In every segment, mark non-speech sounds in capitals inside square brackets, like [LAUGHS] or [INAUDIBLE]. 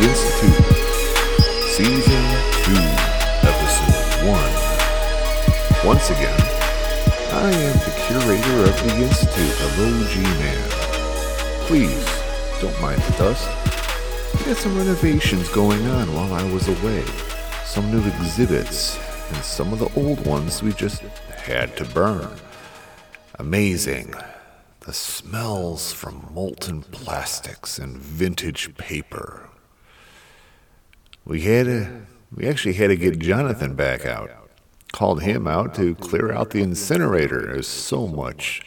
The Institute, Season 2, Episode 1. Once again, I am the curator of the Institute, Hello G-Man. Please, don't mind the dust. We had some renovations going on while I was away. Some new exhibits, and some of the old ones we just had to burn. Amazing. The smells from molten plastics and vintage paper. We had to, we actually had to get Jonathan back out. Called him out to clear out the incinerator. There's so much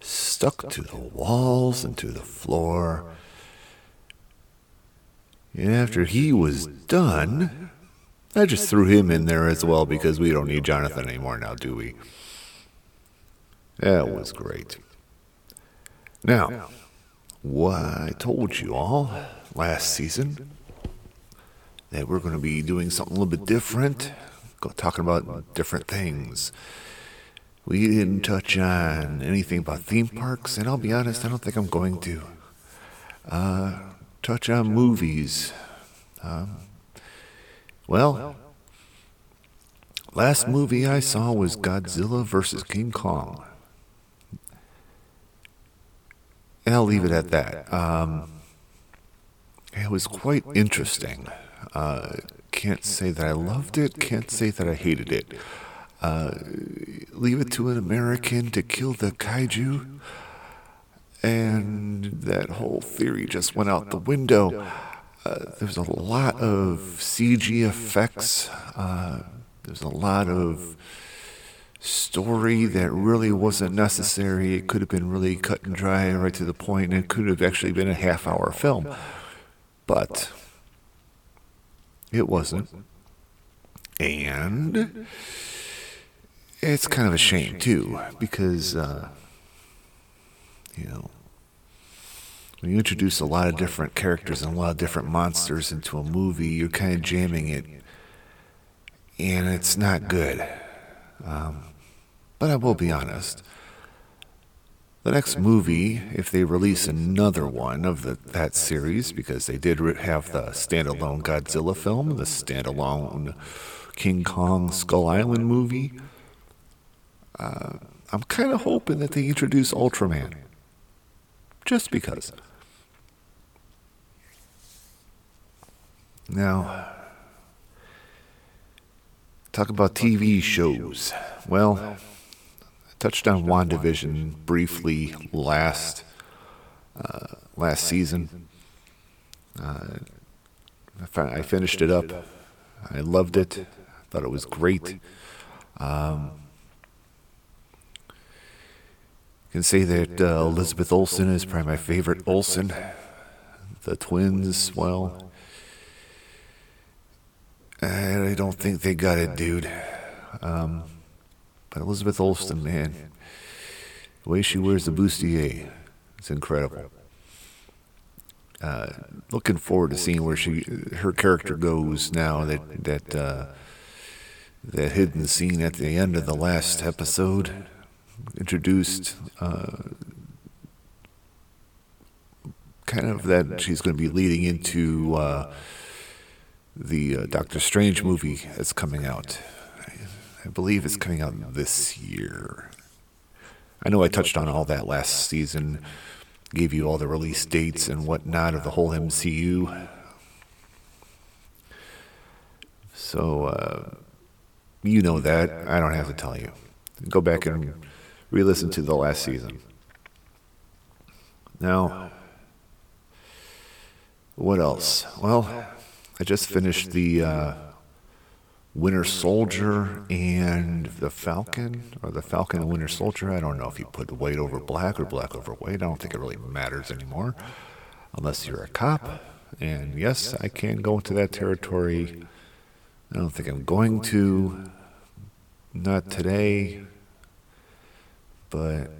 stuck to the walls and to the floor. And after he was done, I just threw him in there as well because we don't need Jonathan anymore now, do we? That was great. Now, what I told you all last season that we're going to be doing something a little bit different, talking about different things. We didn't touch on anything about theme parks, and I'll be honest, I don't think I'm going to. Uh, touch on movies. Um, well, last movie I saw was Godzilla vs. King Kong. And I'll leave it at that. Um, it was quite interesting. Uh, can't say that I loved it, can't say that I hated it. Uh, leave it to an American to kill the kaiju, and that whole theory just went out the window. Uh, there's a lot of CG effects. Uh, there's a lot of story that really wasn't necessary. It could have been really cut and dry, right to the point, and it could have actually been a half hour film. But it wasn't. And it's kind of a shame, too, because, uh, you know, when you introduce a lot of different characters and a lot of different monsters into a movie, you're kind of jamming it, and it's not good. Um, but I will be honest. The next movie, if they release another one of the, that series, because they did have the standalone Godzilla film, the standalone King Kong Skull Island movie, uh, I'm kind of hoping that they introduce Ultraman. Just because. Now, talk about TV shows. Well, touched on WandaVision briefly last uh, last season. Uh, I finished it up. I loved it. I Thought it was great. Um, can say that uh, Elizabeth Olsen is probably my favorite Olsen. The twins, well, I don't think they got it, dude. Um, but Elizabeth Olsen, man, the way she wears the bustier, it's incredible. Uh, looking forward to seeing where she, her character goes now that that uh, that hidden scene at the end of the last episode introduced uh, kind of that she's going to be leading into uh, the uh, Doctor Strange movie that's coming out. I believe it's coming out this year. I know I touched on all that last season, gave you all the release dates and whatnot of the whole MCU. So, uh, you know that. I don't have to tell you. Go back and re listen to the last season. Now, what else? Well, I just finished the. Uh, Winter Soldier and the Falcon, or the Falcon and Winter Soldier. I don't know if you put white over black or black over white. I don't think it really matters anymore, unless you're a cop. And yes, I can go into that territory. I don't think I'm going to. Not today. But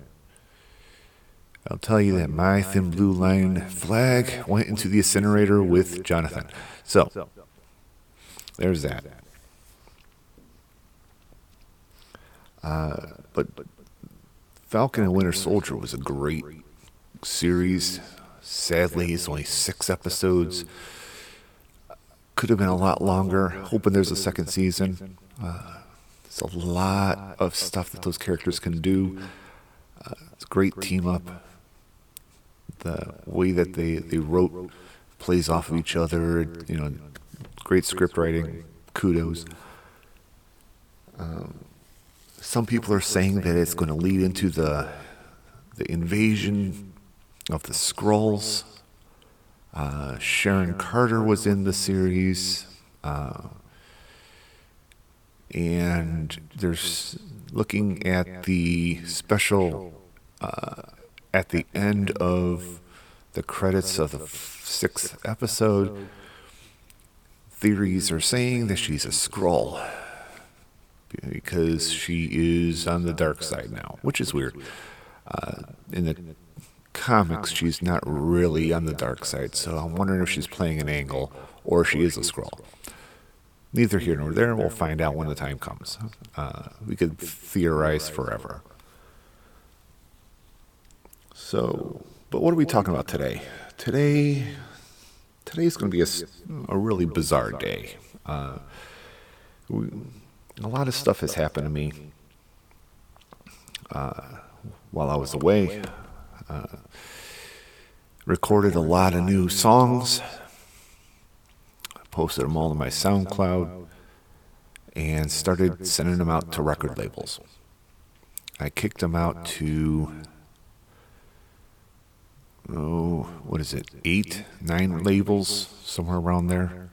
I'll tell you that my thin blue line flag went into the incinerator with Jonathan. So, there's that. Uh, but Falcon and Winter Soldier was a great series. Sadly, it's only six episodes. could have been a lot longer. Hoping there's a second season. Uh, there's a lot of stuff that those characters can do. Uh, it's a great team up. The way that they, they wrote plays off of each other. You know, great script writing. Kudos. Um, some people are saying that it's going to lead into the the invasion of the Skrulls. Uh, Sharon Carter was in the series. Uh, and there's looking at the special uh, at the end of the credits of the sixth episode. Theories are saying that she's a Skrull because she is on the dark side now, which is weird. Uh, in the comics, she's not really on the dark side, so I'm wondering if she's playing an angle or she is a Skrull. Neither here nor there. We'll find out when the time comes. Uh, we could theorize forever. So, but what are we talking about today? Today, today's going to be a, a really bizarre day. Uh, we, a lot of stuff has happened to me uh, while I was away. Uh, recorded a lot of new songs, posted them all to my SoundCloud, and started sending them out to record labels. I kicked them out to, oh, what is it, eight, nine labels, somewhere around there.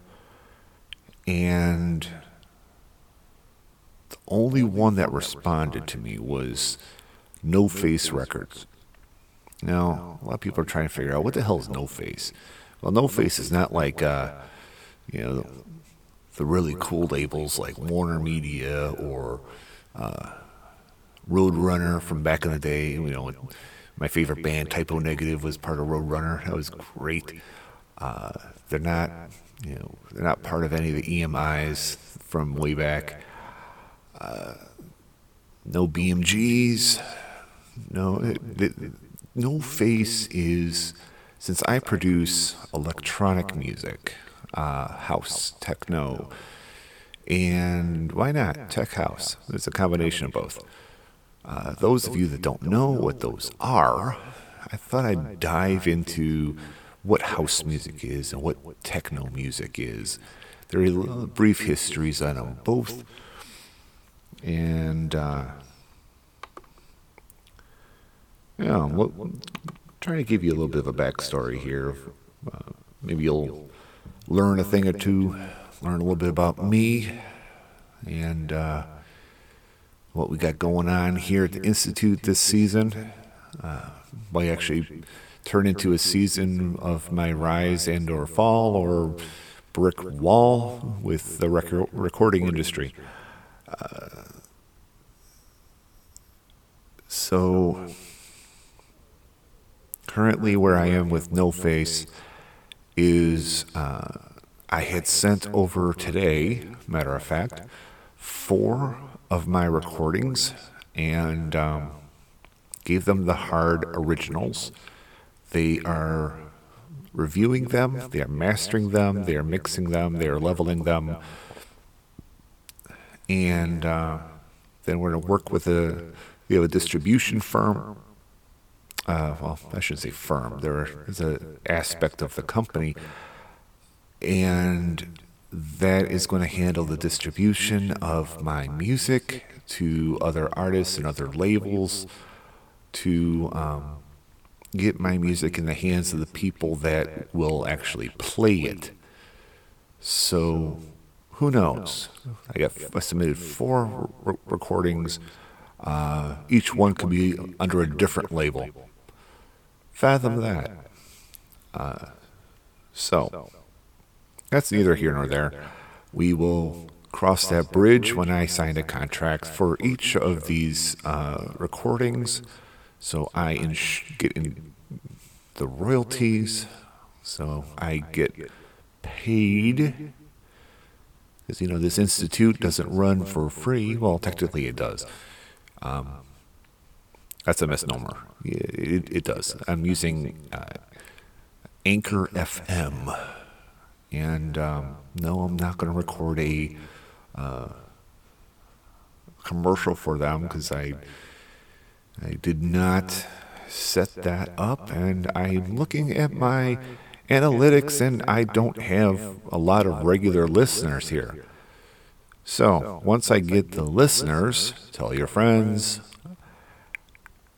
And the only one that responded to me was No Face Records. Now, a lot of people are trying to figure out what the hell is No Face. Well, No Face is not like, uh, you know, the really cool labels like Warner Media or uh, Roadrunner from back in the day. You know, my favorite band, Type O Negative, was part of Roadrunner. That was great. Uh, they're not, you know, they're not part of any of the EMIs from way back. Uh, no BMGs. No, it, it, no face is since I produce electronic music, uh, house, techno, and why not tech house? It's a combination of both. Uh, those of you that don't know what those are, I thought I'd dive into what house music is and what techno music is. There are brief histories on them both and uh, yeah, I'm trying to give you a little bit of a backstory here. Uh, maybe you'll learn a thing or two, learn a little bit about me, and uh, what we got going on here at the Institute this season. Uh, might actually turn into a season of my rise and or fall or brick wall with the record recording industry. So currently, where I am with No Face is uh, I had sent over today, matter of fact, four of my recordings and um, gave them the hard originals. They are reviewing them, they are mastering them, they are mixing them, they are leveling them. And uh, then we're going to work with a we have a distribution firm. Uh, well, I shouldn't say firm. There is an aspect of the company, and that is going to handle the distribution of my music to other artists and other labels to um, get my music in the hands of the people that will actually play it. So, who knows? I got I submitted four re- recordings uh, each one could be under a different label. Fathom that. Uh, so, that's neither here nor there. We will cross that bridge when I sign a contract for each of these uh, recordings. So I ins- get in the royalties. So I get paid. Because, you know, this institute doesn't run for free. Well, technically it does. Um, that's a misnomer. It, it, does. I'm using uh, Anchor FM And um, no, I'm not going to record a uh, commercial for them because I I did not set that up, and I'm looking at my analytics, and I don't have a lot of regular listeners here. So, once I get the listeners, tell your friends,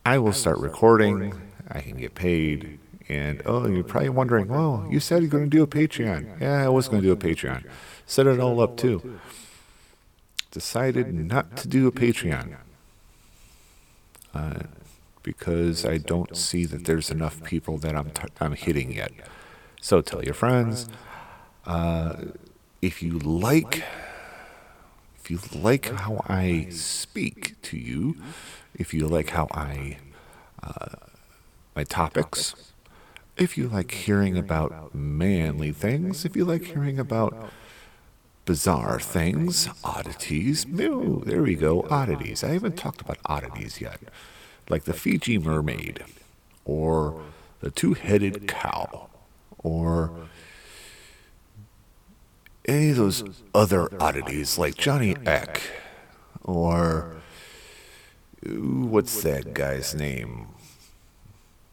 I will start recording, I can get paid, and oh, you're probably wondering, well, you said you're going to do a Patreon. Yeah, I was going to do a Patreon. Set it all up too. Decided not to do a Patreon. Uh, because I don't see that there's enough people that I'm, t- I'm hitting yet. So tell your friends. Uh, if you like, if you like how I speak to you, if you like how I, uh, my topics, if you like hearing about manly things, if you like hearing about bizarre things, oddities, there we go, oddities. I haven't talked about oddities yet. like the Fiji mermaid, or the two headed cow, or any of those other oddities like Johnny Eck, or what's that guy's name?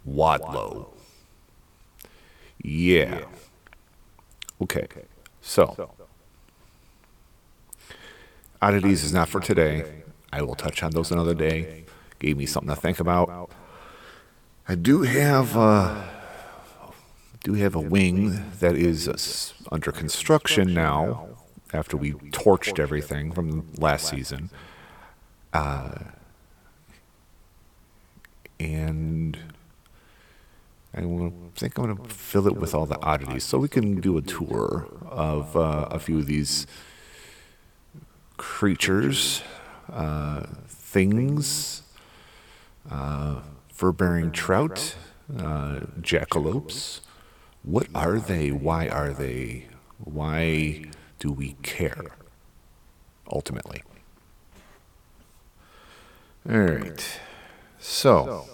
Wadlow. Yeah. Okay. So, oddities is not for today. I will touch on those another day gave me something to think about. I do have uh, do have a wing that is uh, under construction now. After we torched everything from last season, uh, and I think I'm going to fill it with all the oddities, so we can do a tour of uh, a few of these creatures, uh, things uh, fur bearing trout, uh, jackalopes. What are they? Why are they? Why do we care? Ultimately. All right. So,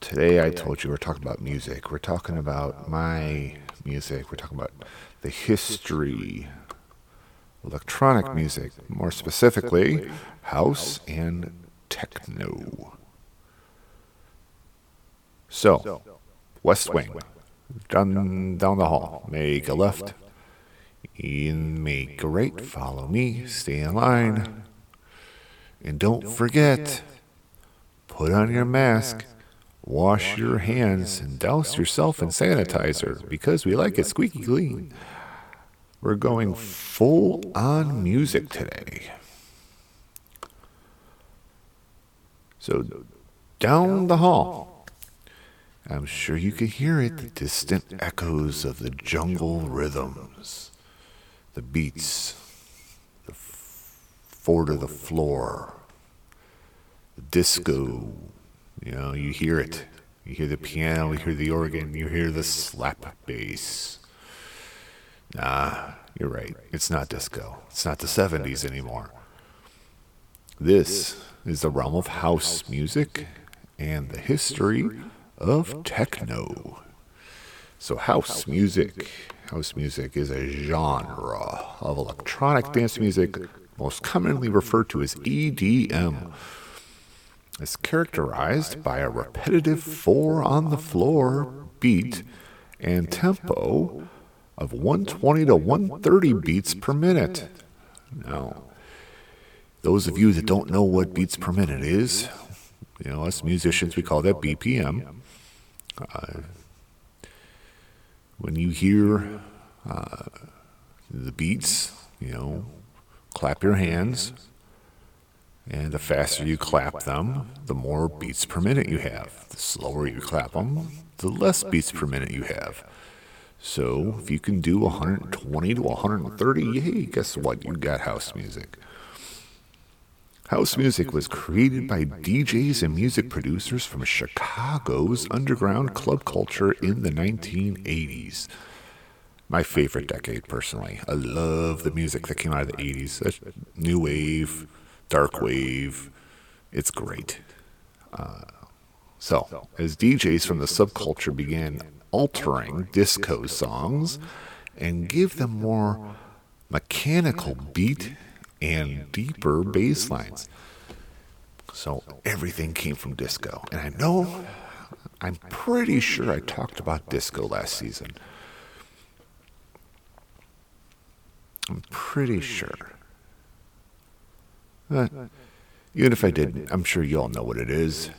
today I told you we're talking about music. We're talking about my music. We're talking about the history, electronic music, more specifically, house and techno. So, West Wing, down, down the hall, make a left, and make a right, follow me, stay in line. And don't forget, put on your mask, wash your hands, and douse yourself in sanitizer because we like it squeaky clean. We're going full on music today. So down the hall, I'm sure you could hear it the distant echoes of the jungle rhythms, the beats, the four to the floor, the disco. You know, you hear it. You hear the piano, you hear the organ, you hear the slap bass. Nah, you're right. It's not disco. It's not the 70s anymore. This is the realm of house music and the history of techno. So, house music. House music is a genre of electronic dance music, most commonly referred to as EDM. It's characterized by a repetitive four on the floor beat and tempo of 120 to 130 beats per minute. Now, those of you that don't know what beats per minute is, you know, us musicians, we call that BPM. Uh, when you hear uh, the beats, you know, clap your hands. And the faster you clap them, the more beats per minute you have. The slower you clap them, the less beats per minute you have. So if you can do 120 to 130, hey, guess what? You got house music. House music was created by DJs and music producers from Chicago's underground club culture in the 1980s. My favorite decade, personally. I love the music that came out of the 80s. New wave, dark wave. It's great. Uh, so, as DJs from the subculture began altering disco songs and give them more mechanical beat and deeper bass lines. So everything came from disco. And I know, I'm pretty sure I talked about disco last season. I'm pretty sure. But even if I didn't, I'm sure you all know what it is.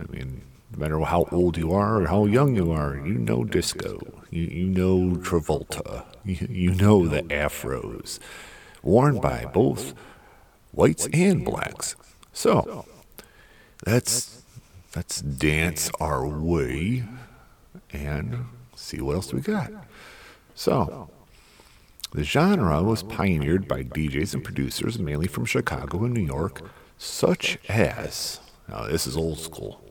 I mean, no matter how old you are or how young you are, you know disco. You, you know Travolta. You, you know the afros, worn by both whites and blacks. So, let's, let's dance our way and see what else we got. So, the genre was pioneered by DJs and producers mainly from Chicago and New York, such as, now this is old school,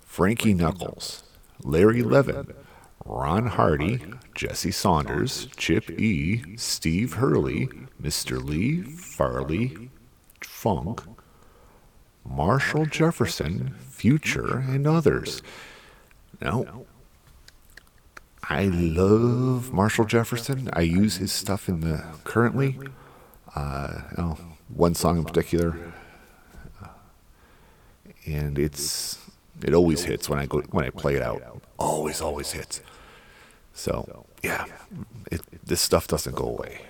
Frankie Knuckles, Larry Levan, Ron Hardy, Jesse Saunders, Chip E., Steve Hurley, Mr. Lee, Farley, Funk, Marshall Jefferson, Future, and others. Now, I love Marshall Jefferson. I use his stuff in the currently. Uh, oh, one song in particular, and it's it always hits when I go when I play it out. Always, always hits. So yeah, it, this stuff doesn't go away.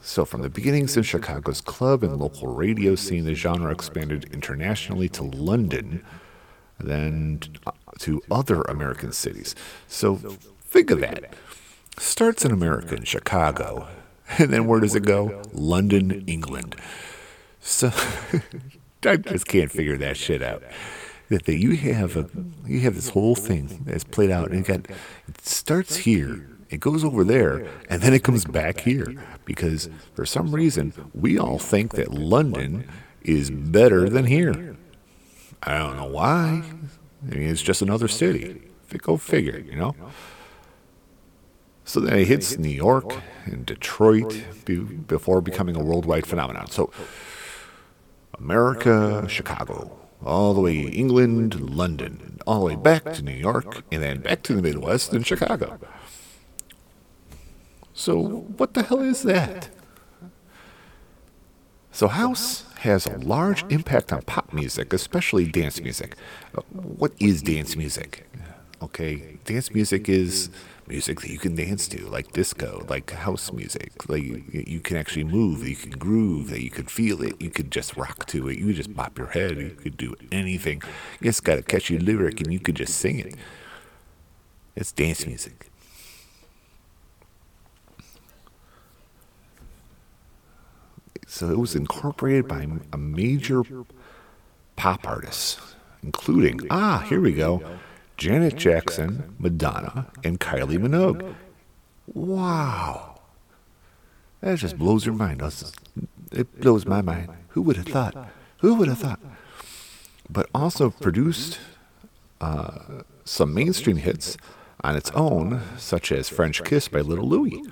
So from the beginnings in Chicago's club and local radio scene, the genre expanded internationally to London, then uh, to other American cities. So think of that. Starts in America in Chicago, [LAUGHS] and then where does it go? London, England. So [LAUGHS] I just can't figure that shit out that, you have a you have this whole thing that's played out and it got it starts here it goes over there and then it comes back here. Because for some reason we all think that london is better than here. I don't know why. I mean, it's just another city. Go figure you know? So then it hits new york and detroit before becoming a worldwide phenomenon. So america chicago all the way to England, London, all the way back to New York, and then back to the Midwest and Chicago. So, what the hell is that? So, house has a large impact on pop music, especially dance music. Uh, what is dance music? Okay, dance music is music that you can dance to, like disco, like house music. Like you, can actually move, you can groove, that you could feel it, you could just rock to it, you could just bop your head, you could do anything. You just got a catchy lyric and you could just sing it. It's dance music. So it was incorporated by a major pop artist, including, ah, here we go. Janet Jackson, Madonna, and Kylie Minogue. Wow. That just blows your mind. It blows my mind. Who would have thought? Who would have thought? But also produced uh, some mainstream hits on its own, such as French Kiss by Little Louie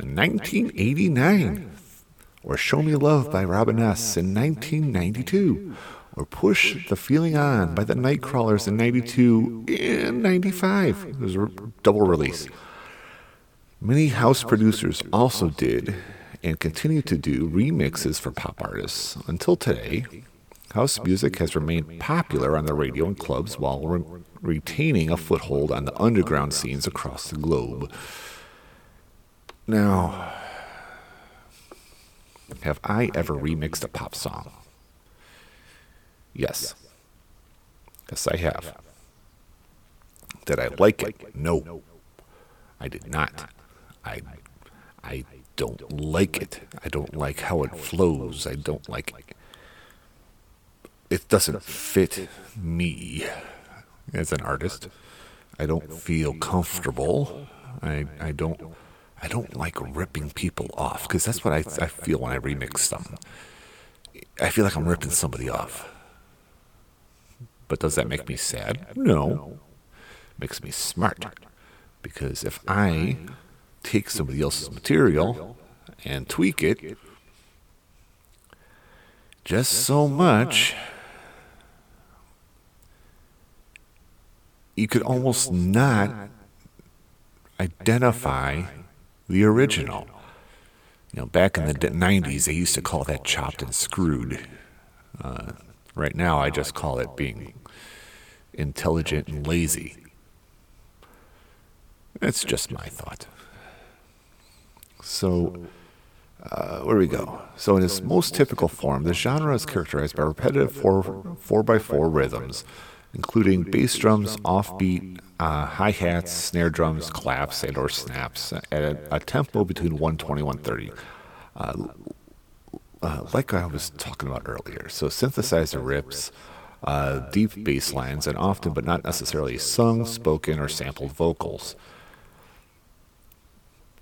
in 1989, or Show Me Love by Robin S. in 1992 or Push the Feeling On by the Nightcrawlers in 92 and 95. It was a double release. Many house producers also did and continue to do remixes for pop artists. Until today, house music has remained popular on the radio and clubs while re- retaining a foothold on the underground scenes across the globe. Now, have I ever remixed a pop song? Yes. Yes, I have. Did I like it? No. I did not. I I don't like it. I don't like how it flows. I don't like it. It doesn't fit me as an artist. I don't feel comfortable. I I don't I don't like ripping people off because that's what I I feel when I remix something. I feel like I'm ripping somebody off. But does that make me sad? No. It makes me smart. Because if I take somebody else's material and tweak it just so much, you could almost not identify the original. You know, back in the 90s, they used to call that chopped and screwed. Uh, right now, I just call it being intelligent and lazy. It's just my thought. So, uh, where do we go? So, in its most typical form, the genre is characterized by repetitive 4, 4x4 rhythms, including bass drums, offbeat, uh, hi hats, snare drums, claps, and or snaps at a, a tempo between 120 and 130. Uh, uh, like I was talking about earlier, so synthesizer rips, uh, deep bass lines, and often but not necessarily sung, spoken, or sampled vocals.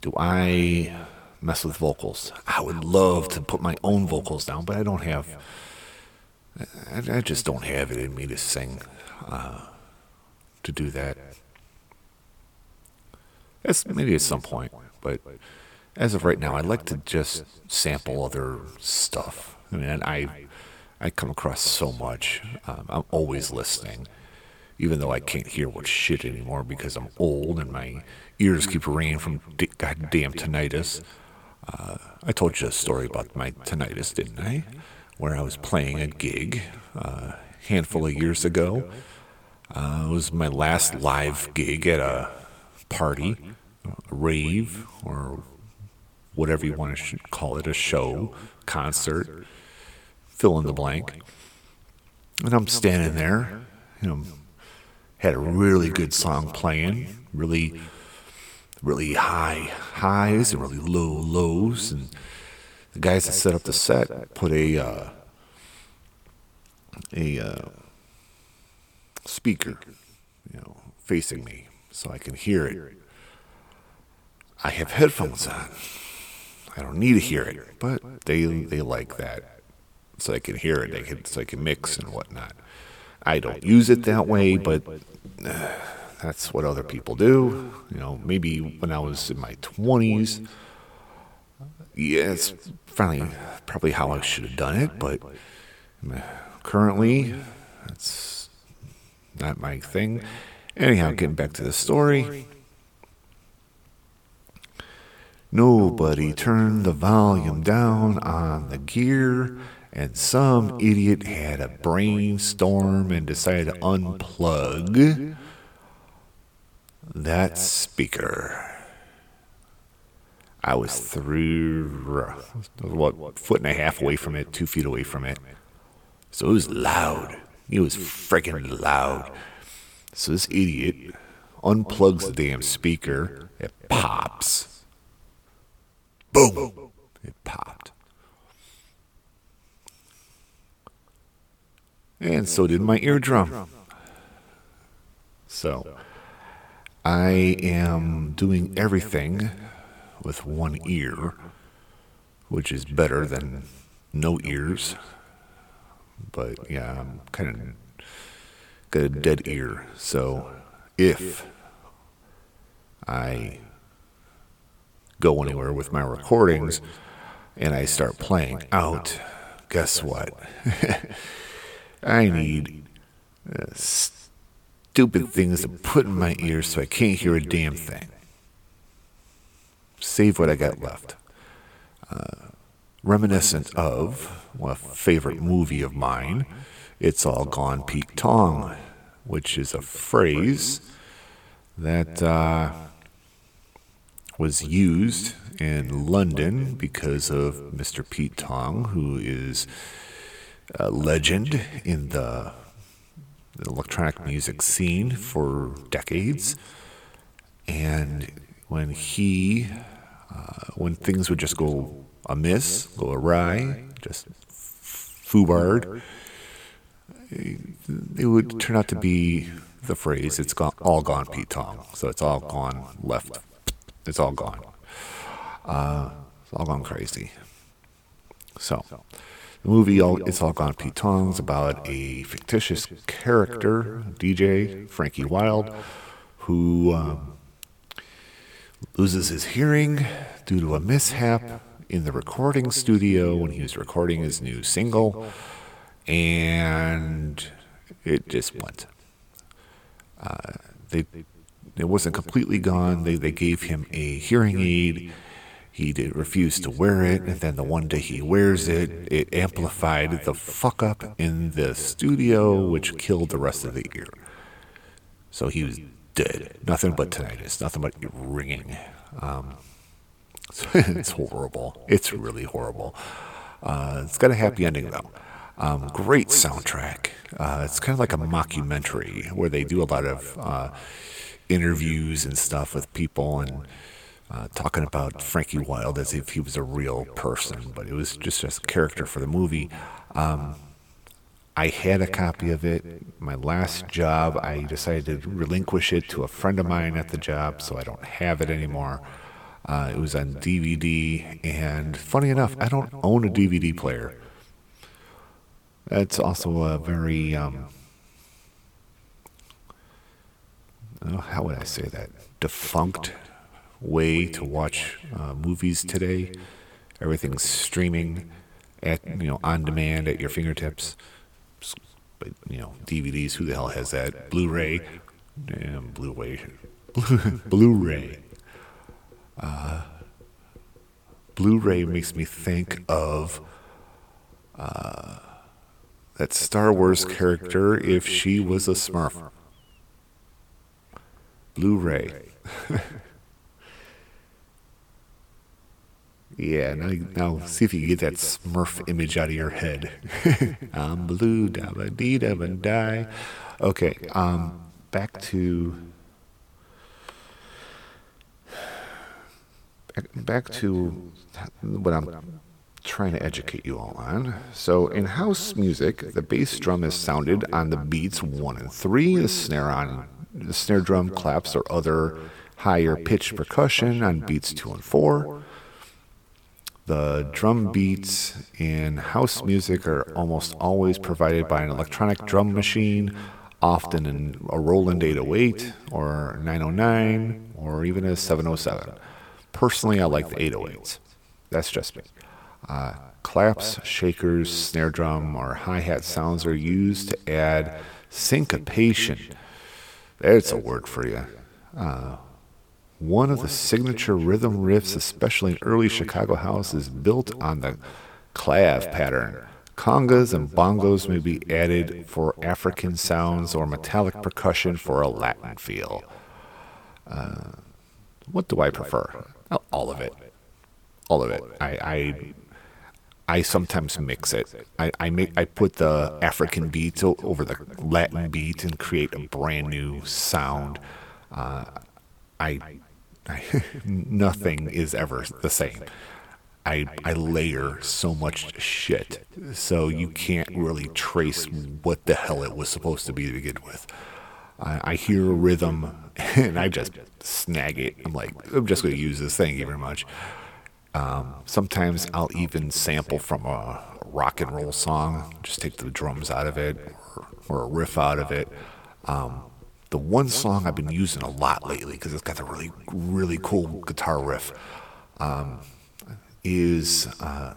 Do I mess with vocals? I would love to put my own vocals down, but I don't have. I, I just don't have it in me to sing. Uh, to do that. As maybe at some point, but as of right now, I like to just sample other stuff. I mean, I I come across so much. Um, I'm always listening, even though I can't hear what shit anymore because I'm old and my ears keep ringing from d- goddamn tinnitus. Uh, I told you a story about my tinnitus, didn't I? Where I was playing a gig uh, a handful of years ago uh, it was my last live gig at a party, a rave, or whatever you want to call it, a show, concert, fill in the blank. And I'm standing there, you know, had a really good song playing, really, really high highs and really low lows. And the guys that set up the set put a, uh, a, uh, speaker, you know, facing me so I can hear it. I have headphones on. I don't need to hear it, but they they like that, so I can hear it. They can so I can mix and whatnot. I don't use it that way, but uh, [SIGHS] that's what other people do. You know, maybe when I was in my twenties, yeah, it's probably probably how I should have done it, but currently, it's not my thing. Anyhow, getting back to the story. Nobody turned the volume down on the gear, and some idiot had a brainstorm and decided to unplug that speaker. I was through, uh, what, foot and a half away from it, two feet away from it. So it was loud. It was freaking loud. So this idiot unplugs the damn speaker. It pops. Boom. It popped. And so did my eardrum. So I am doing everything with one ear, which is better than no ears. But yeah, I'm kind of got a dead ear. So if I go anywhere with my recordings and I start playing out, guess what? [LAUGHS] I need uh, stupid things to put in my ears so I can't hear a damn thing. Save what I got left. Uh, reminiscent of a favorite movie of mine, It's All Gone Pete Tong, which is a phrase that uh, was used in London because of Mr. Pete Tong, who is a legend in the electronic music scene for decades. And when he, uh, when things would just go amiss, go awry, just foobarred, it would turn out to be the phrase, it's gone, all gone Pete Tong. So it's all gone left. It's all gone. Uh, it's all gone crazy. So the movie, It's All Gone Pete Tong, is about a fictitious character, DJ, Frankie Wild, who um, loses his hearing due to a mishap in the recording studio when he was recording his new single, and it just went. Uh, they, It wasn't completely gone. They, they gave him a hearing aid. He did refuse to wear it, and then the one day he wears it, it amplified the fuck up in the studio, which killed the rest of the ear. So he was dead. Nothing but tinnitus, nothing but ringing. Um, [LAUGHS] it's horrible. It's really horrible. Uh, it's got a happy ending though. Um, great soundtrack. Uh, it's kind of like a mockumentary where they do a lot of uh, interviews and stuff with people and uh, talking about Frankie Wild as if he was a real person, but it was just a character for the movie. Um, I had a copy of it. My last job, I decided to relinquish it to a friend of mine at the job, so I don't have it anymore. Uh, it was on DVD, and funny enough, I don't own a DVD player. That's also a very, um, oh, how would I say that? Defunct way to watch uh, movies today. Everything's streaming at you know on demand at your fingertips. But you know DVDs, who the hell has that? Blu-ray, damn Blu-ray, [LAUGHS] Blu-ray. Uh, Blu-ray makes me think of uh, that Star Wars character if she was a Smurf. Blu-ray. [LAUGHS] Yeah, now, now see if you can get that Smurf image out of your head. [LAUGHS] I'm blue, dabba dee dabba die. Okay, um, back to back to what I'm trying to educate you all on. So, in house music, the bass drum is sounded on the beats one and three. The snare on the snare drum claps or other higher pitched percussion on beats two and four. The drum beats in house music are almost always provided by an electronic drum machine, often in a Roland 808 or 909 or even a 707. Personally, I like the 808s. That's just me. Uh, claps, shakers, snare drum, or hi hat sounds are used to add syncopation. There's a word for you. Uh, one of the signature rhythm riffs, especially in early Chicago house, is built on the clave pattern. Congas and bongos may be added for African sounds or metallic percussion for a Latin feel. Uh, what do I prefer? All of it. All of it. I, I, I sometimes mix it. I, I make I put the African beats over the Latin beat and create a brand new sound. Uh, I [LAUGHS] nothing is ever the same. I, I layer so much shit, so you can't really trace what the hell it was supposed to be to begin with. I, I hear a rhythm [LAUGHS] and I just snag it. I'm like, I'm just to use this. Thank you very much. Um, sometimes I'll even sample from a rock and roll song, just take the drums out of it or, or a riff out of it. Um, the one song I've been using a lot lately because it's got a really, really cool guitar riff um, is uh,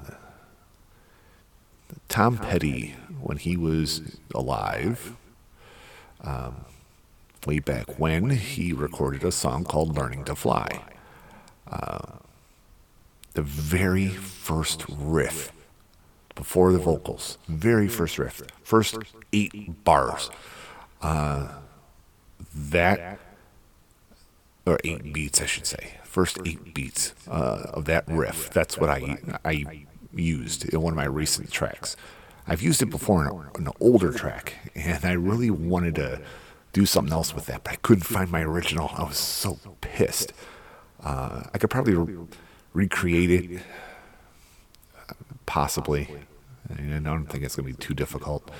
Tom Petty when he was alive. Um, way back when he recorded a song called Learning to Fly. Uh, the very first riff before the vocals, very first riff, first eight bars. Uh, that, or eight beats, I should say, first eight beats uh, of that riff. That's what I I used in one of my recent tracks. I've used it before in, an older track, and I really wanted to do something else with that, but I couldn't find my original. I was so pissed. Uh, I could probably re- recreate it, possibly. I don't think it's going to be too difficult.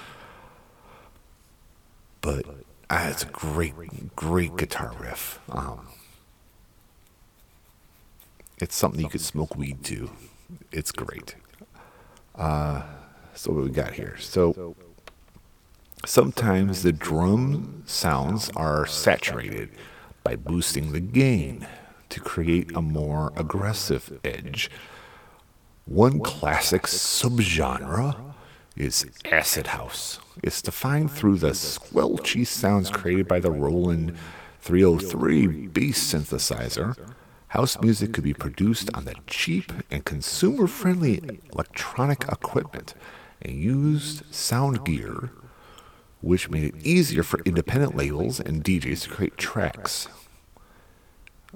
But uh, it's a great, great guitar riff. Um, it's something you could smoke weed to. It's great. Uh, so what we got here? So sometimes the drum sounds are saturated by boosting the gain to create a more aggressive edge. One classic subgenre is acid house. It's defined through the squelchy sounds created by the Roland 303 bass synthesizer, house music could be produced on the cheap and consumer friendly electronic equipment and used sound gear, which made it easier for independent labels and DJs to create tracks.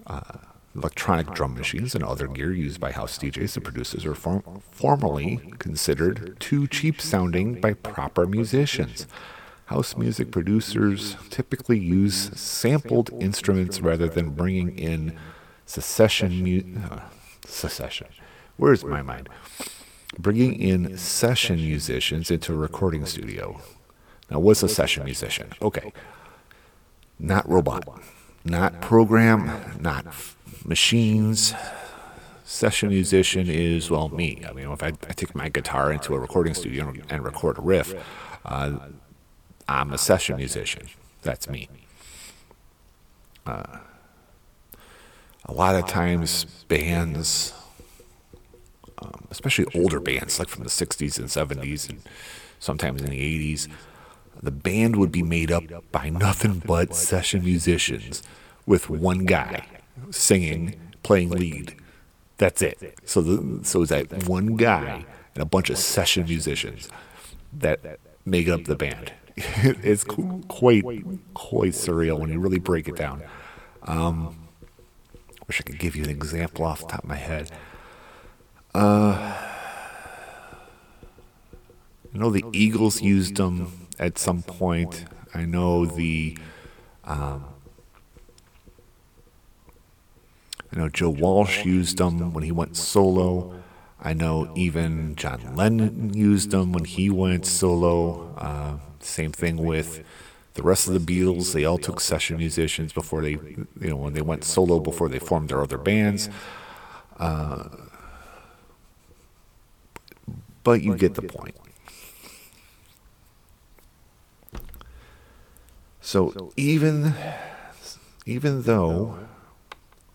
Uh, electronic drum machines and other gear used by house DJs and producers were form- formerly considered too cheap sounding by proper musicians. House music producers typically use sampled instruments rather than bringing in secession mu- uh, secession. Where's my mind? Bringing in session musicians into a recording studio. Now, what's a session musician? Okay, not robot, not program, not machines. Session musician is well me. I mean, if I, I take my guitar into a recording studio and record a riff. Uh, I'm a session musician. That's me. Uh, a lot of times, bands, um, especially older bands, like from the 60s and 70s, and sometimes in the 80s, the band would be made up by nothing but session musicians with one guy singing, playing lead. That's it. So, the, so it's that one guy and a bunch of session musicians that make up the band. [LAUGHS] it's quite quite surreal when you really break it down. Um, wish I could give you an example off the top of my head. Uh, I know the Eagles used them at some point. I know the. Um, I know Joe Walsh used them when he went solo. I know even John Lennon used them when he went solo. Uh, same thing with the rest of the Beatles. They all took session musicians before they, you know, when they went solo before they formed their other bands. Uh, but you get the point. So even even though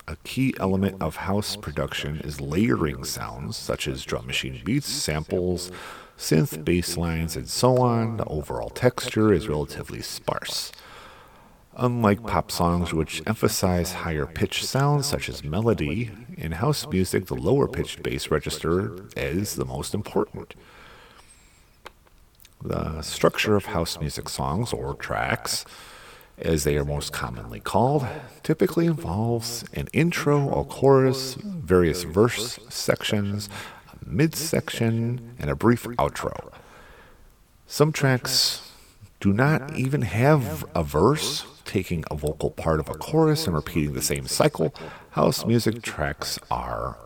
a key element of house production is layering sounds such as drum machine beats, samples, synth bass lines, and so on, the overall texture is relatively sparse. Unlike pop songs, which emphasize higher pitched sounds such as melody, in house music, the lower pitched bass register is the most important. The structure of house music songs, or tracks, as they are most commonly called, typically involves an intro, a chorus, various verse sections, a midsection, and a brief outro. Some tracks do not even have a verse, taking a vocal part of a chorus and repeating the same cycle. House music tracks are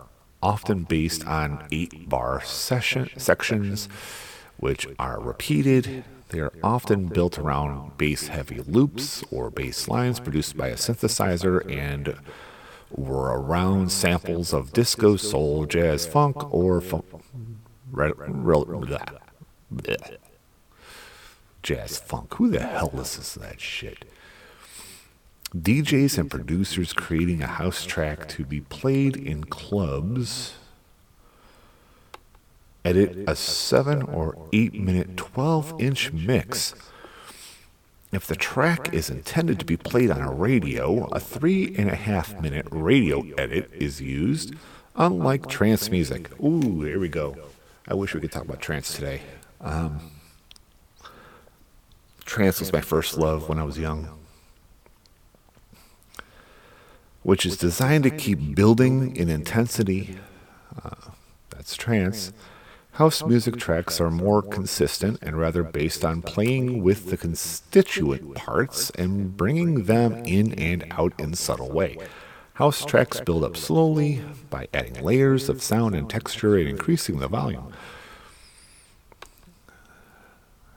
often based on eight bar session, sections, which are repeated. They are often built around bass heavy loops or bass lines produced by a synthesizer and were around samples of disco, soul, jazz, funk, or funk. Re- re- blah, blah. Jazz funk. Who the hell listens to that shit? DJs and producers creating a house track to be played in clubs. Edit a 7 or 8 minute 12 inch mix if the track is intended to be played on a radio, a three and a half minute radio edit is used, unlike trance music. Ooh, here we go. I wish we could talk about trance today. Um, trance was my first love when I was young, which is designed to keep building in intensity. Uh, that's trance House music tracks are more consistent and rather based on playing with the constituent parts and bringing them in and out in subtle way. House tracks build up slowly by adding layers of sound and texture and increasing the volume.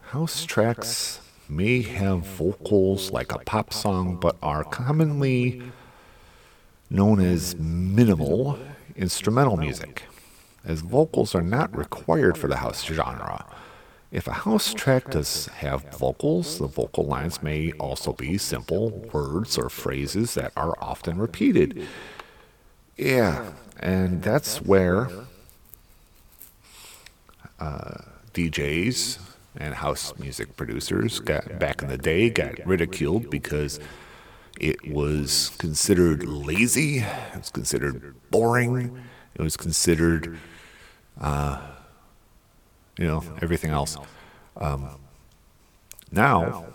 House tracks may have vocals like a pop song, but are commonly known as minimal instrumental music as vocals are not required for the house genre. If a house track does have vocals, the vocal lines may also be simple words or phrases that are often repeated. Yeah, and that's where uh, DJs and house music producers got back in the day got ridiculed because It was considered lazy. It was considered boring. It was considered, uh, you know, everything else. Um, now,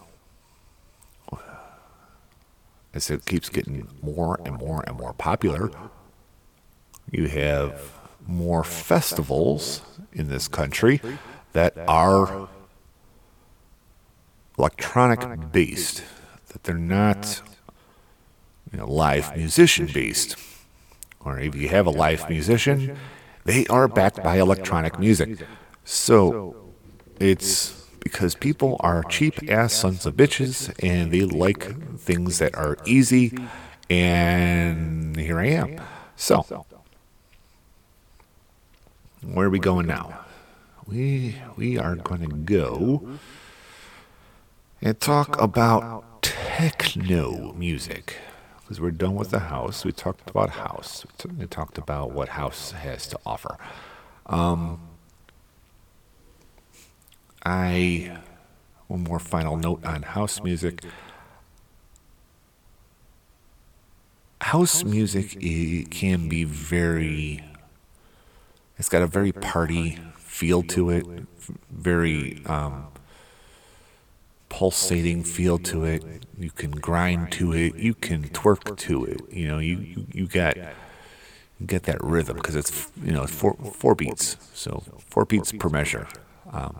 as it keeps getting more and more and more popular, you have more festivals in this country that are electronic based, that they're not you know, live musician based. Or if you have a live musician, they are backed by electronic music. So it's because people are cheap ass sons of bitches and they like things that are easy. And here I am. So, where are we going now? We we are going to go and talk about techno music because we're done with the house. We talked about house. We talked about what house has to offer. Um, I one more final note on house music. House music can be very. It's got a very party feel to it, very um, pulsating feel to it. You can grind to it. You can twerk to it. You know, you you, you got you get that rhythm because it's you know four four beats, so four beats per measure. Um,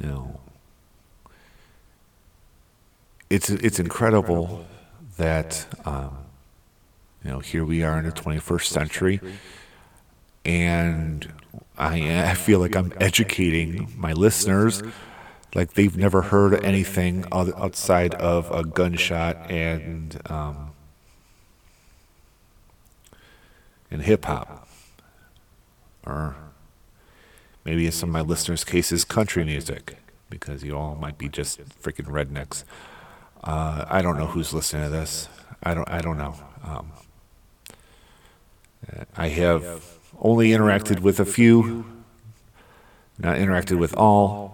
you know, it's it's incredible that um, you know here we are in the 21st century, and I I feel like I'm educating my listeners like they've never heard anything outside of a gunshot and um, and hip hop or Maybe in some of my listeners' cases, country music, because you all might be just freaking rednecks. Uh, I don't know who's listening to this. I don't. I don't know. Um, I have only interacted with a few, not interacted with all.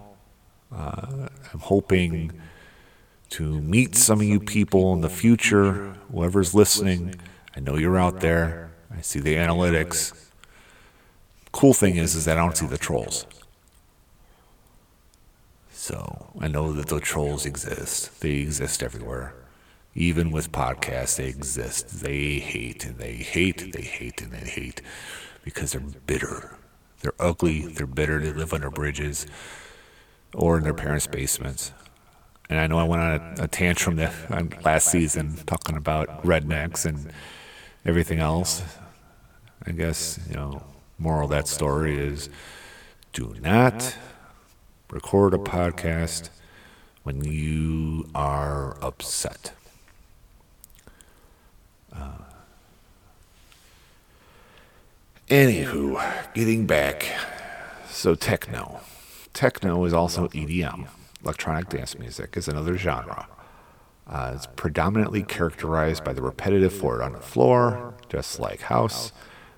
Uh, I'm hoping to meet some of you people in the future. Whoever's listening, I know you're out there. I see the analytics. Cool thing is, is that I don't see the trolls. So I know that the trolls exist. They exist everywhere. Even with podcasts, they exist. They hate and they hate and they hate and they hate because they're bitter. They're ugly. They're bitter. They live under bridges or in their parents' basements. And I know I went on a, a tantrum last season talking about rednecks and everything else. I guess, you know, Moral of that story is do not record a podcast when you are upset. Uh, anywho, getting back. So, techno. Techno is also EDM. Electronic dance music is another genre. Uh, it's predominantly characterized by the repetitive four on the floor, just like house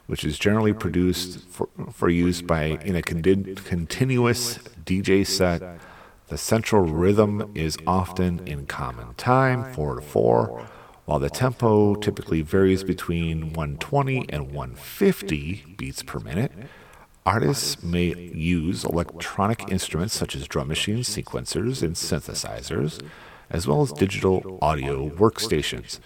which is generally produced for, for use by in a con- continuous DJ set. The central rhythm is often in common time, 4 to 4, while the tempo typically varies between 120 and 150 beats per minute. Artists may use electronic instruments such as drum machines, sequencers, and synthesizers, as well as digital audio workstations.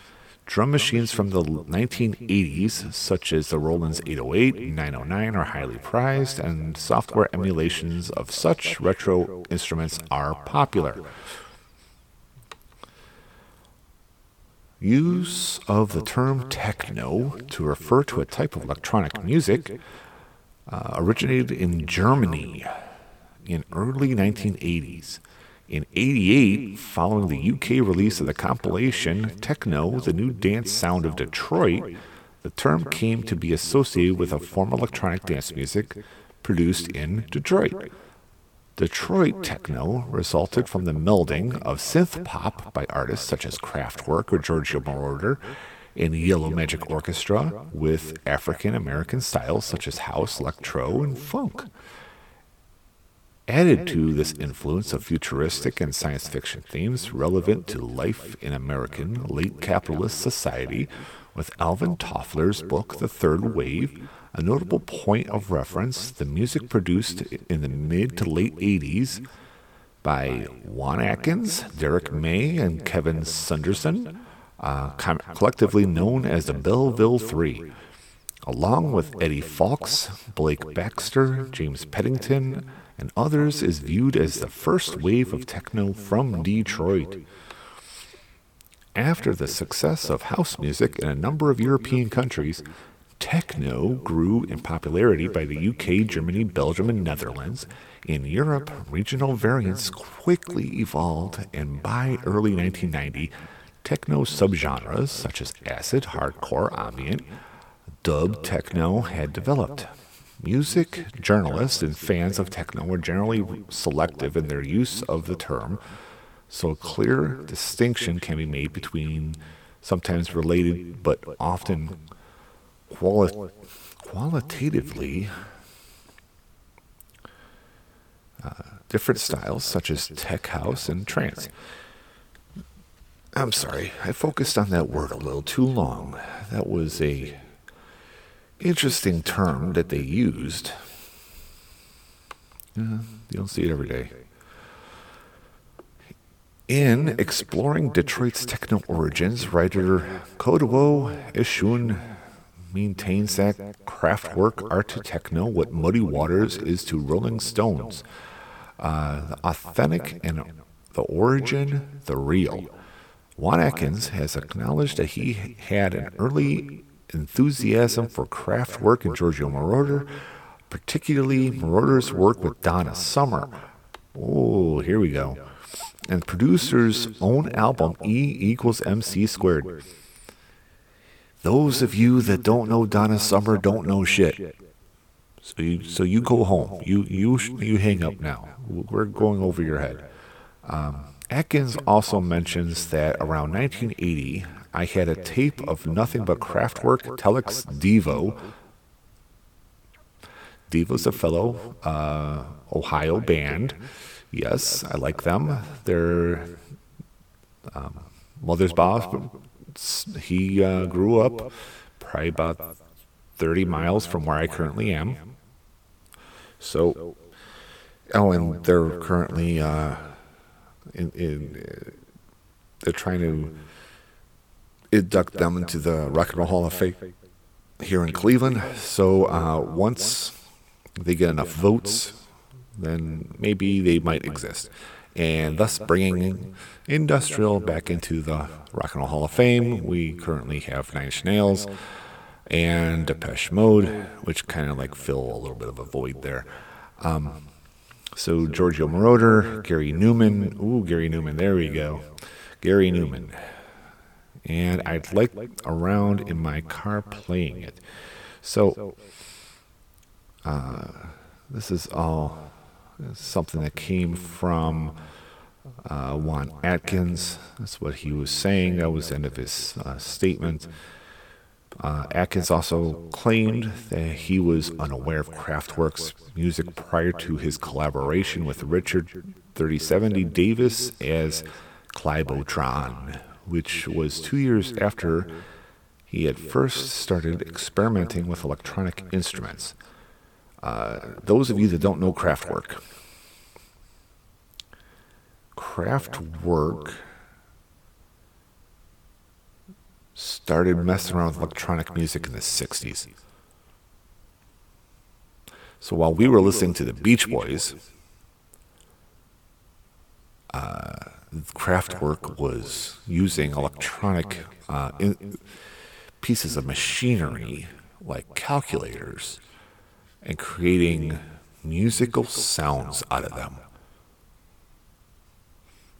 Drum machines from the 1980s, such as the Roland's 808 and 909, are highly prized, and software emulations of such retro instruments are popular. Use of the term techno to refer to a type of electronic music uh, originated in Germany in early 1980s. In 88, following the UK release of the compilation Techno, the New Dance Sound of Detroit, the term came to be associated with a form of electronic dance music produced in Detroit. Detroit techno resulted from the melding of synth pop by artists such as Kraftwerk or Giorgio Moroder and Yellow Magic Orchestra with African American styles such as house, electro, and funk. Added to this influence of futuristic and science fiction themes relevant to life in American late capitalist society, with Alvin Toffler's book The Third Wave, a notable point of reference, the music produced in the mid to late 80s by Juan Atkins, Derrick May, and Kevin Saunderson, uh, collectively known as the Belleville Three, along with Eddie Fowlkes, Blake Baxter, James Pennington, and others, is viewed as the first wave of techno from Detroit. After the success of house music in a number of European countries, techno grew in popularity by the UK, Germany, Belgium, and Netherlands. In Europe, regional variants quickly evolved, and by early 1990, techno subgenres such as acid, hardcore, ambient, dub techno had developed. Music journalists and fans of techno are generally selective in their use of the term, so a clear distinction can be made between sometimes related but often quali- qualitatively uh, different styles, such as tech house and trance. I'm sorry, I focused on that word a little too long. That was a interesting term that they used. You don't see it every day. In exploring Detroit's techno origins, writer Kodwo Eshun maintains that Kraftwerk art to techno what Muddy Waters is to Rolling Stones. Uh, the authentic and the origin, the real. Juan Atkins has acknowledged that he had an early enthusiasm for Kraftwerk and Giorgio Moroder, particularly Moroder's work with Donna Summer. Oh, here we go. And producer's own album, E equals MC squared. Those of you that don't know Donna Summer don't know shit. So you, so you go home. You, you, you hang up now. We're going over your head. Um, Atkins also mentions that around 1980, I had a tape of nothing but Kraftwerk Telex Devo. Devo's a fellow uh, Ohio band. Yes, I like them. They're um, Mothersbaugh. He uh, grew up probably about 30 miles from where I currently am. So, oh, and they're currently uh, in, in uh, they're trying to induct them into the Rock and Roll Hall of Fame here in Cleveland. So uh, once they get enough votes, then maybe they might exist. And thus bringing industrial back into the Rock and Roll Hall of Fame. We currently have Nine Inch Nails and Depeche Mode, which kind of like fill a little bit of a void there. Um, so Giorgio Moroder, Gary Numan. Ooh, Gary Numan. There we go. Gary Numan. and I'd like around in my car playing it. So, uh, this is all something that came from uh, Juan Atkins. That's what he was saying. That was the end of his uh, statement. Uh, Atkins also claimed that he was unaware of Kraftwerk's music prior to his collaboration with Richard 3070 Davis as Cybotron which was two years after he had first started experimenting with electronic instruments. Uh, those of you that don't know Kraftwerk, Kraftwerk started messing around with electronic music in the 60s. So while we were listening to the Beach Boys, uh, Kraftwerk was using electronic uh, in, pieces of machinery like calculators and creating musical sounds out of them.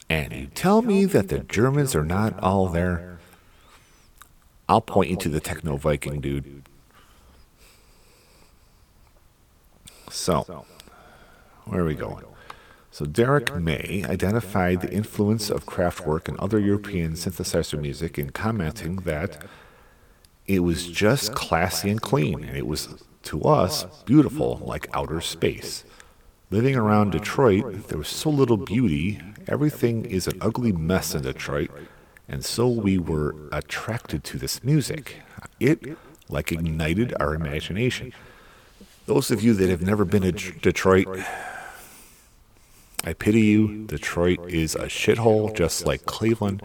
And you tell me that the Germans are not all there? I'll point you to the Techno Viking dude. So, where are we going? So Derrick May identified the influence of Kraftwerk and other European synthesizer music in commenting that it was just classy and clean, and it was, to us, beautiful like outer space. living around Detroit, there was so little beauty. Everything is an ugly mess in Detroit. And so we were attracted to this music. It, like, ignited our imagination. Those of you that have never been to Detroit, I pity you. Detroit is a shithole, just like Cleveland.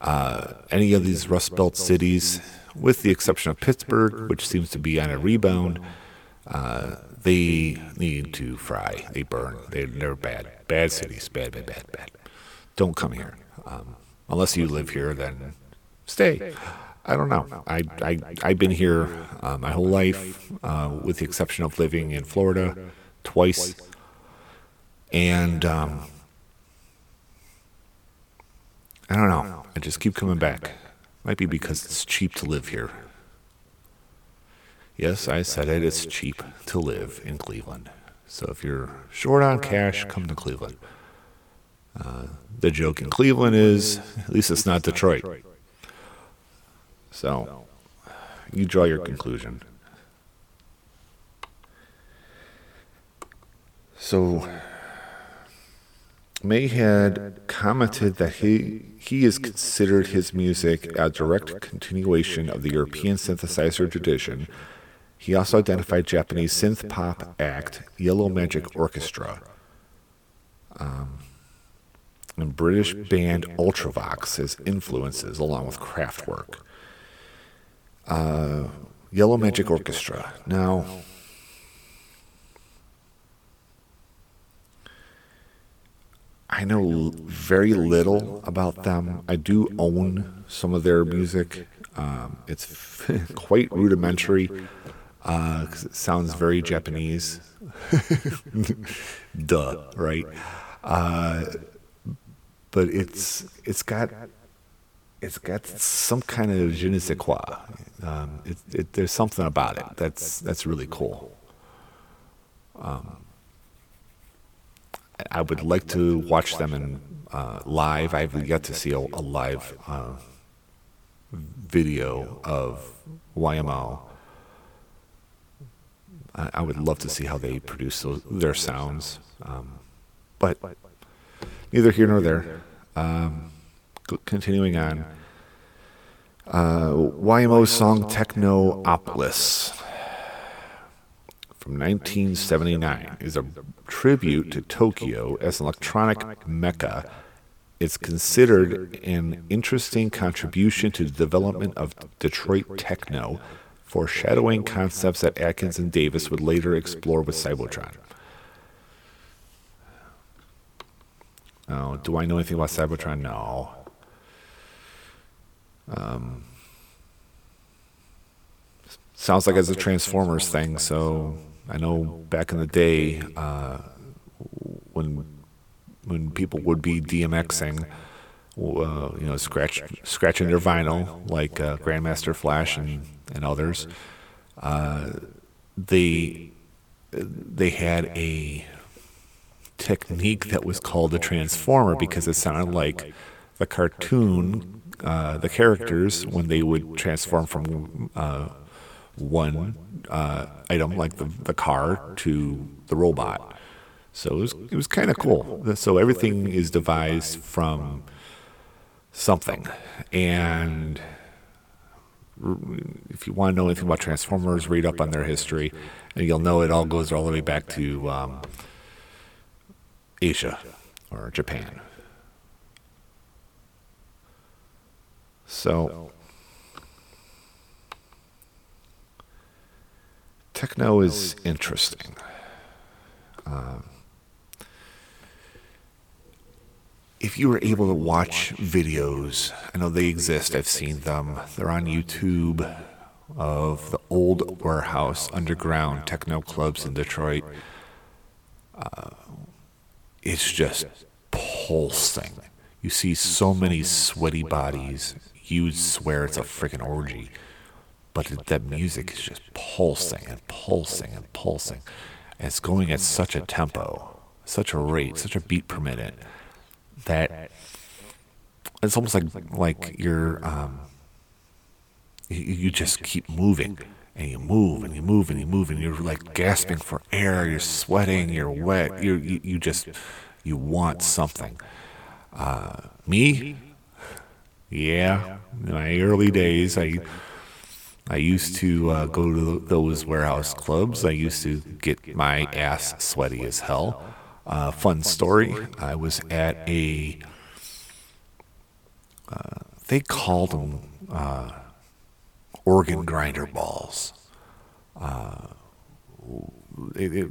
Uh, any of these Rust Belt cities, with the exception of Pittsburgh, which seems to be on a rebound, uh, they need to fry. They burn. They're, they're bad. Bad cities. Bad, bad, bad, bad. Don't come here. Um, unless you live here, then stay. I don't know. I, I, I've been here uh, my whole life, uh, with the exception of living in Florida twice. And um, I don't know. I just keep coming back. Might be because it's cheap to live here. Yes, I said it. It's cheap to live in Cleveland. So if you're short on cash, come to Cleveland. Uh, the joke in Cleveland is at least it's not Detroit. So you draw your conclusion. So May had commented that he he is considered his music a direct continuation of the European synthesizer tradition he also identified Japanese synth pop act Yellow Magic Orchestra um, and British band Ultravox as influences, along with Kraftwerk. Uh, Yellow Magic Orchestra. Now, I know very little about them. I do own some of their music. Um, it's [LAUGHS] [LAUGHS] quite rudimentary because uh, it sounds very Japanese. [LAUGHS] Duh, right? Uh, but it's it's got it's got some kind of je ne sais quoi. Um, it, it, there's something about it that's that's really cool. Um, I would like to watch them in uh, live. I've yet to see a, a live uh, video of YMO. I, would love to see how they produce those, their sounds. Um, but neither here nor there. Um, continuing on. Uh, YMO's song Technopolis from 1979 is a tribute to Tokyo as an electronic mecca. It's considered an interesting contribution to the development of Detroit techno foreshadowing concepts that Atkins and Davis would later explore with Cybotron. Do I know anything about Cybertron? No. Um, sounds like it's a Transformers thing. So I know back in the day uh, when when people would be DMXing, uh, you know, scratch scratching their vinyl like uh, Grandmaster Flash and and others, uh, they they had a technique that was called a transformer because it sounded like the cartoon, uh, the characters when they would transform from uh, one uh, item like the, the car to the robot. So it was it was kind of cool. So everything is devised from something, and if you want to know anything about Transformers, read up on their history, and you'll know it all goes all the way back to um, Asia or Japan. So, techno is interesting. Um, if you were able to watch videos, I know they exist, I've seen them, they're on YouTube of the old warehouse underground techno clubs in Detroit. Uh, it's just pulsing. You see so many sweaty bodies, you'd swear it's a freaking orgy. But that music is just pulsing and pulsing and pulsing. And it's going at such a tempo, such a rate, such a beat per minute that it's almost like like you're um, you, you just keep moving and you move and you move and you move and you're like gasping for air. You're sweating. You're wet. You're, you you just you want something. Uh, me, yeah, in my early days, I I used to uh, go to those warehouse clubs. I used to get my ass sweaty as hell. Uh, fun story: I was at a uh, they called them uh, organ grinder balls. Uh, it, it,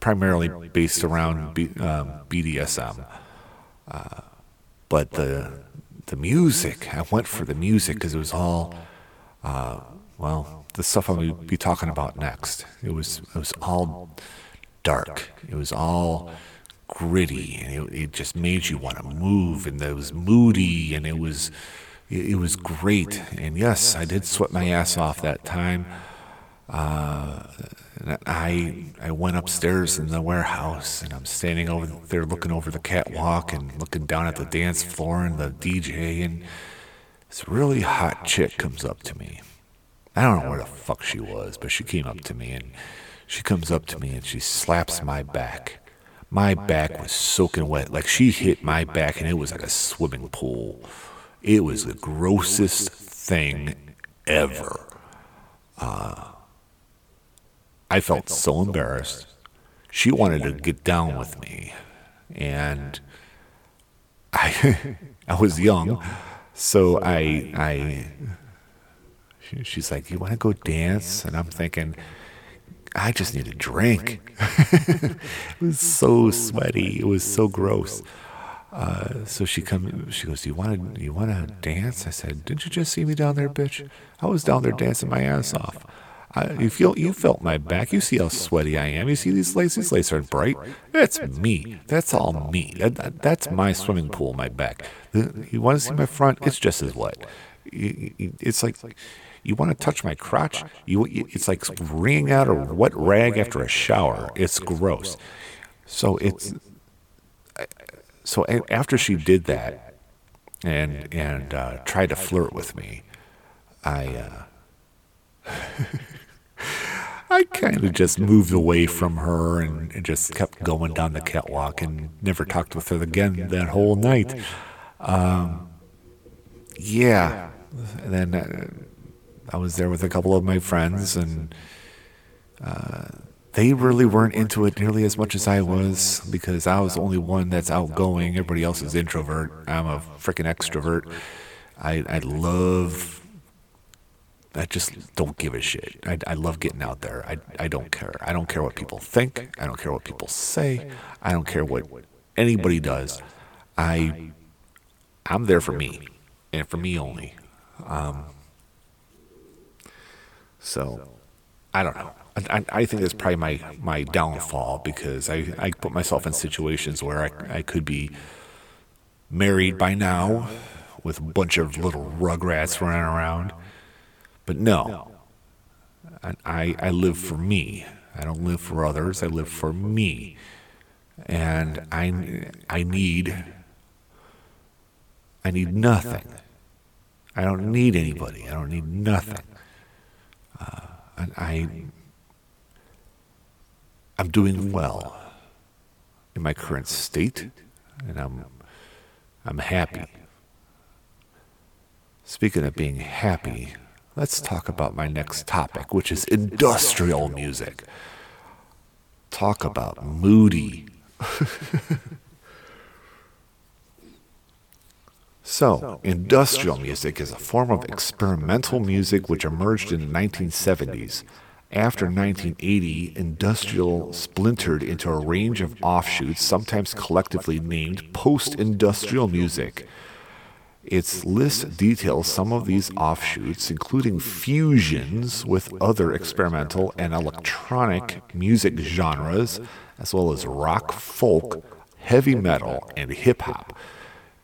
primarily based around B, um, BDSM. Uh, but the the music, I went for the music because it was all, uh, well, the stuff I'm going to be talking about next. It was it was all dark. It was all gritty, and it, it just made you want to move, and it was moody, and it was it, it was great. And yes, I did sweat my ass off that time. Uh, I I went upstairs in the warehouse and I'm standing over there looking over the catwalk and looking down at the dance floor and the DJ and this really hot chick comes up to me. I don't know where the fuck she was, but she came up to me and she comes up to me and she slaps my back. My back was soaking wet. Like she hit my back and it was like a swimming pool. It was the grossest thing ever. Uh, I felt so embarrassed. She wanted to get down with me, and I [LAUGHS] I was young, so I I she's like, "You want to go dance?" And I'm thinking, I just need a drink. [LAUGHS] it was so sweaty. It was so gross. Uh, so she come. She goes, "Do you want to? You want to dance?" I said, "Didn't you just see me down there, bitch? I was down there dancing my ass off." I, you feel you felt my back. You see how sweaty I am. You see these laces. These laces aren't bright. That's me. That's all me. That, that, that's my swimming pool. My back. You want to see my front? It's just as wet. It's like you want to touch my crotch. You. It's like wringing out a wet rag after a shower. It's gross. So it's. So after she did that, and and uh, tried to flirt with me, I. Uh, [LAUGHS] I kind of just moved away from her and, just kept going down the catwalk and never talked with her again that whole night. Um, yeah. And then uh, I was there with a couple of my friends, and uh, they really weren't into it nearly as much as I was because I was the only one that's outgoing. Everybody else is introvert. I'm a freaking extrovert. I, I love I just don't give a shit. I, I love getting out there. I, I don't care. I don't care what people think. I don't care what people say. I don't care what anybody does. I I'm there for me, and for me only. Um, so I don't know. I, I think that's probably my, my downfall because I, I put myself in situations where I, I could be married by now with a bunch of little rugrats running around but no, I, I live for me. I don't live for others. I live for me. And I, I need, I need nothing. I don't need anybody. I don't need nothing. Uh, I, I'm doing well in my current state, and I'm, I'm happy. Speaking of being happy, let's talk about my next topic, which is industrial music. Talk about moody. [LAUGHS] so, industrial music is a form of experimental music which emerged in the 1970s. After 1980, industrial splintered into a range of offshoots, sometimes collectively named post industrial music. Its list details some of these offshoots, including fusions with other experimental and electronic music genres, as well as rock, folk, heavy metal, and hip hop.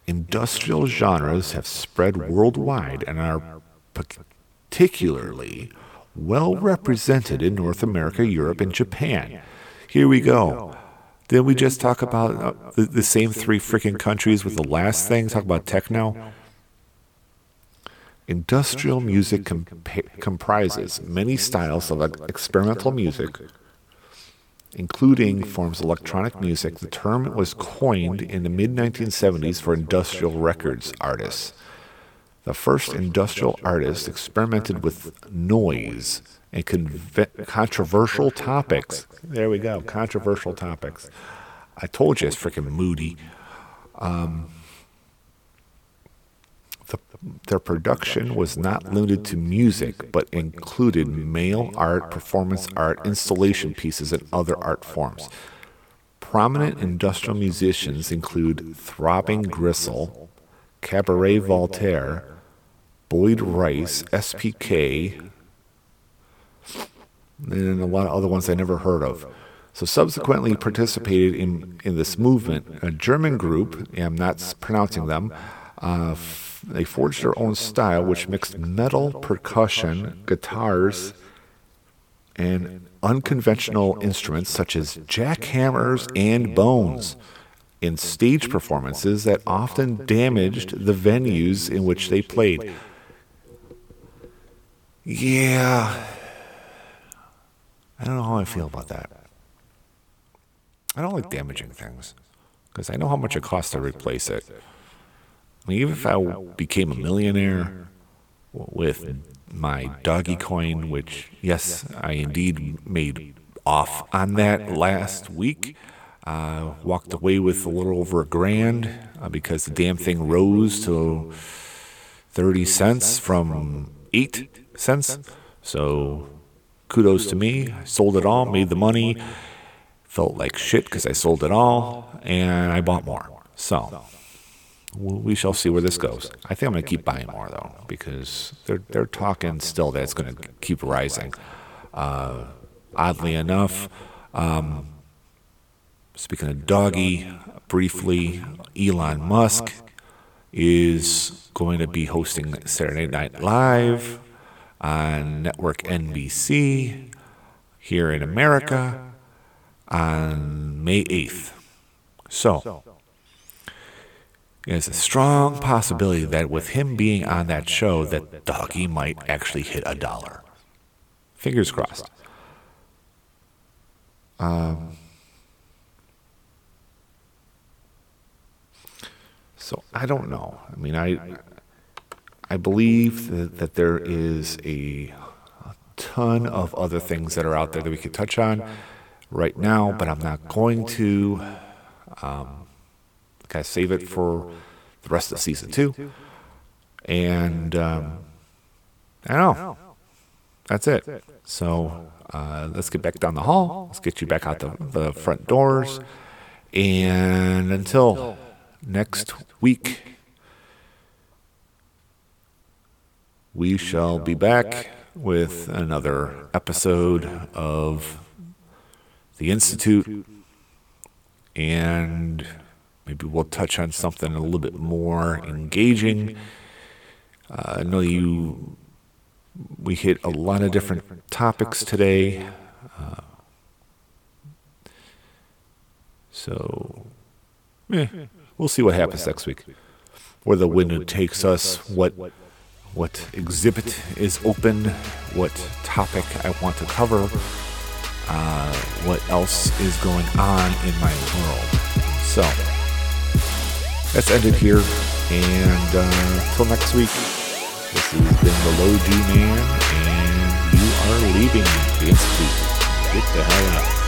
Industrial genres have spread worldwide and are particularly well represented in North America, Europe, and Japan. Here we go. Did we just talk about uh, the, the, same three freaking countries with the last thing? Talk about techno? Industrial music compa- comprises many styles of experimental music, including forms of electronic music. The term was coined in the mid 1970s for industrial records artists. The first industrial artists experimented with noise and conve- controversial topics. There we go, controversial topics. I told you it's freaking moody. Um, the, their production was not limited to music, but included mail art, performance art, installation pieces, and other art forms. Prominent industrial musicians include Throbbing Gristle, Cabaret Voltaire, Boyd Rice, SPK, and a lot of other ones I never heard of. So subsequently participated in, in this movement. A German group, I'm not pronouncing them, uh, they forged their own style, which mixed metal, percussion, guitars, and unconventional instruments such as jackhammers and bones in stage performances that often damaged the venues in which they played. Yeah. I don't know how I feel about that. I don't like damaging things because I know how much it costs to replace it. I mean, even if I became a millionaire with my doggy coin, which, yes, I indeed made off on that last week, uh, walked away with a little over a grand uh, because the damn thing rose to 30 cents from 8 cents. So kudos to me. Sold it all, made the money. Felt like shit because I sold it all, and I bought more. So we shall see where this goes. I think I'm going to keep buying more though because they're they're talking still that it's going to keep rising. Uh, oddly enough, um, speaking of doggy, briefly, Elon Musk is going to be hosting Saturday Night Live on network NBC here in America on May 8th. So, there's a strong possibility that with him being on that show that Doggy might actually hit a dollar. Fingers crossed. Um, so I don't know. I mean, I I believe that, that there is a, a ton of other things that are out there that we could touch on right now, but I'm not going to. Um, kind of save it for the rest of season two. And um, I don't know. That's it. So uh, let's get back down the hall. Let's get you back out the, the front doors. And until next week, we shall be back with another episode of The Institute. And maybe we'll touch on something a little bit more engaging. Uh, I know you. We hit a lot of different topics today. Uh, so, eh, we'll see what happens next week. Where the wind takes us, what what exhibit is open, what topic I want to cover, uh, what else is going on in my world. So, let's end it here. And uh, until next week, this has been the Low G Man, and you are leaving. Get the hell out.